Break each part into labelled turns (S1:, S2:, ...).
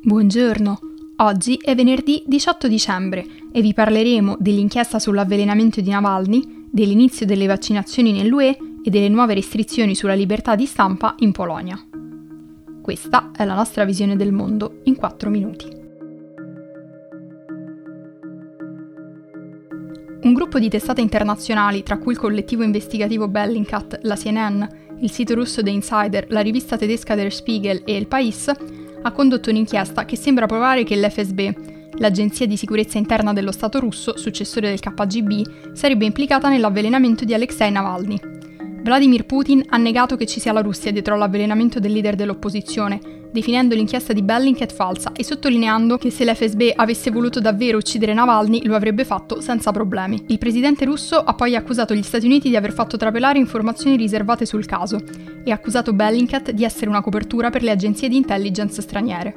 S1: Buongiorno, oggi è venerdì 18 dicembre e vi parleremo dell'inchiesta sull'avvelenamento di Navalny, dell'inizio delle vaccinazioni nell'UE e delle nuove restrizioni sulla libertà di stampa in Polonia. Questa è la nostra visione del mondo in 4 minuti. Un gruppo di testate internazionali, tra cui il collettivo investigativo Bellingcat, la CNN, il sito russo The Insider, la rivista tedesca Der Spiegel e Il País, ha condotto un'inchiesta che sembra provare che l'FSB, l'agenzia di sicurezza interna dello Stato russo, successore del KGB, sarebbe implicata nell'avvelenamento di Alexei Navalny, Vladimir Putin ha negato che ci sia la Russia dietro all'avvelenamento del leader dell'opposizione, definendo l'inchiesta di Bellingcat falsa e sottolineando che se l'FSB avesse voluto davvero uccidere Navalny lo avrebbe fatto senza problemi. Il presidente russo ha poi accusato gli Stati Uniti di aver fatto trapelare informazioni riservate sul caso e ha accusato Bellingcat di essere una copertura per le agenzie di intelligence straniere.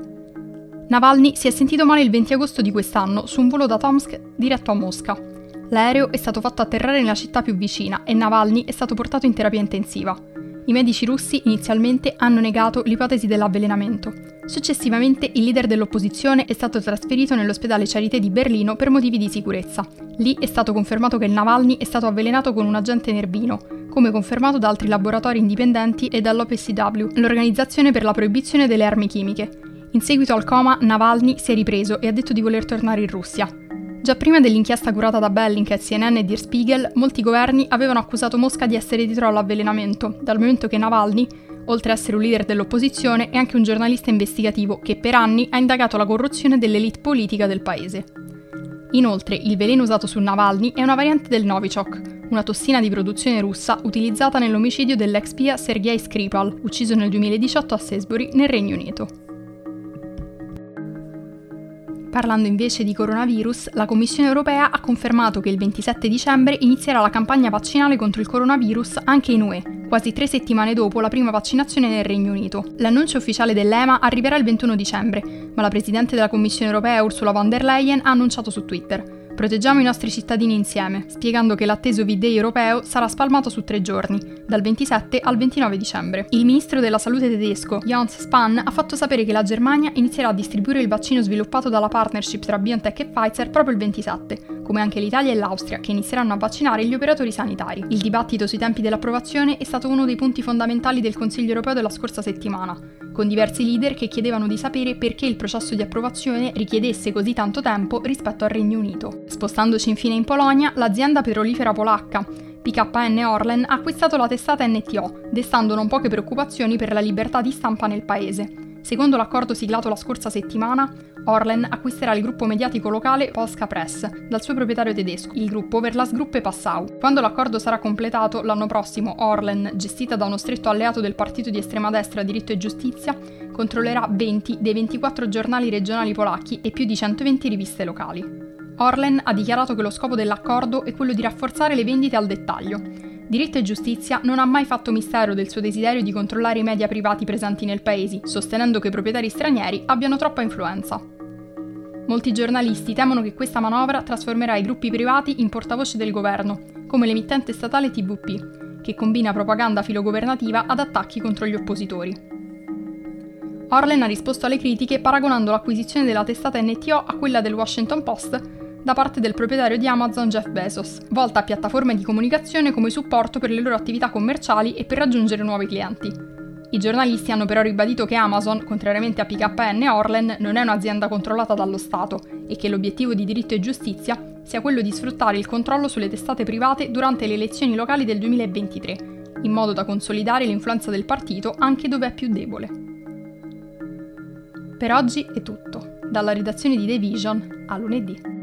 S1: Navalny si è sentito male il 20 agosto di quest'anno su un volo da Tomsk diretto a Mosca. L'aereo è stato fatto atterrare nella città più vicina e Navalny è stato portato in terapia intensiva. I medici russi inizialmente hanno negato l'ipotesi dell'avvelenamento. Successivamente il leader dell'opposizione è stato trasferito nell'ospedale Charité di Berlino per motivi di sicurezza. Lì è stato confermato che Navalny è stato avvelenato con un agente nervino, come confermato da altri laboratori indipendenti e dall'OPCW, l'organizzazione per la proibizione delle armi chimiche. In seguito al coma, Navalny si è ripreso e ha detto di voler tornare in Russia. Già prima dell'inchiesta curata da Bellingcat, CNN e Der Spiegel, molti governi avevano accusato Mosca di essere dietro all'avvelenamento, dal momento che Navalny, oltre ad essere un leader dell'opposizione, è anche un giornalista investigativo che per anni ha indagato la corruzione dell'elite politica del paese. Inoltre, il veleno usato su Navalny è una variante del Novichok, una tossina di produzione russa utilizzata nell'omicidio dell'ex spia Sergei Skripal, ucciso nel 2018 a Salisbury, nel Regno Unito. Parlando invece di coronavirus, la Commissione europea ha confermato che il 27 dicembre inizierà la campagna vaccinale contro il coronavirus anche in UE, quasi tre settimane dopo la prima vaccinazione nel Regno Unito. L'annuncio ufficiale dell'EMA arriverà il 21 dicembre, ma la Presidente della Commissione europea Ursula von der Leyen ha annunciato su Twitter Proteggiamo i nostri cittadini insieme, spiegando che l'atteso V-Day europeo sarà spalmato su tre giorni, dal 27 al 29 dicembre. Il ministro della salute tedesco, Jens Spahn, ha fatto sapere che la Germania inizierà a distribuire il vaccino sviluppato dalla partnership tra BioNTech e Pfizer proprio il 27, come anche l'Italia e l'Austria, che inizieranno a vaccinare gli operatori sanitari. Il dibattito sui tempi dell'approvazione è stato uno dei punti fondamentali del Consiglio europeo della scorsa settimana, con diversi leader che chiedevano di sapere perché il processo di approvazione richiedesse così tanto tempo rispetto al Regno Unito. Spostandoci infine in Polonia, l'azienda petrolifera polacca PKN Orlen ha acquistato la testata NTO, destando non poche preoccupazioni per la libertà di stampa nel paese. Secondo l'accordo siglato la scorsa settimana, Orlen acquisterà il gruppo mediatico locale Polska Press dal suo proprietario tedesco, il gruppo Verlasgruppe Passau. Quando l'accordo sarà completato l'anno prossimo, Orlen, gestita da uno stretto alleato del partito di estrema destra Diritto e Giustizia, controllerà 20 dei 24 giornali regionali polacchi e più di 120 riviste locali. Orlen ha dichiarato che lo scopo dell'accordo è quello di rafforzare le vendite al dettaglio, Diritto e Giustizia non ha mai fatto mistero del suo desiderio di controllare i media privati presenti nel paese, sostenendo che i proprietari stranieri abbiano troppa influenza. Molti giornalisti temono che questa manovra trasformerà i gruppi privati in portavoce del governo, come l'emittente statale TVP, che combina propaganda filogovernativa ad attacchi contro gli oppositori. Orlen ha risposto alle critiche paragonando l'acquisizione della testata NTO a quella del Washington Post da parte del proprietario di Amazon Jeff Bezos, volta a piattaforme di comunicazione come supporto per le loro attività commerciali e per raggiungere nuovi clienti. I giornalisti hanno però ribadito che Amazon, contrariamente a PKN e Orlen, non è un'azienda controllata dallo Stato e che l'obiettivo di diritto e giustizia sia quello di sfruttare il controllo sulle testate private durante le elezioni locali del 2023, in modo da consolidare l'influenza del partito anche dove è più debole. Per oggi è tutto. Dalla redazione di The Vision a lunedì.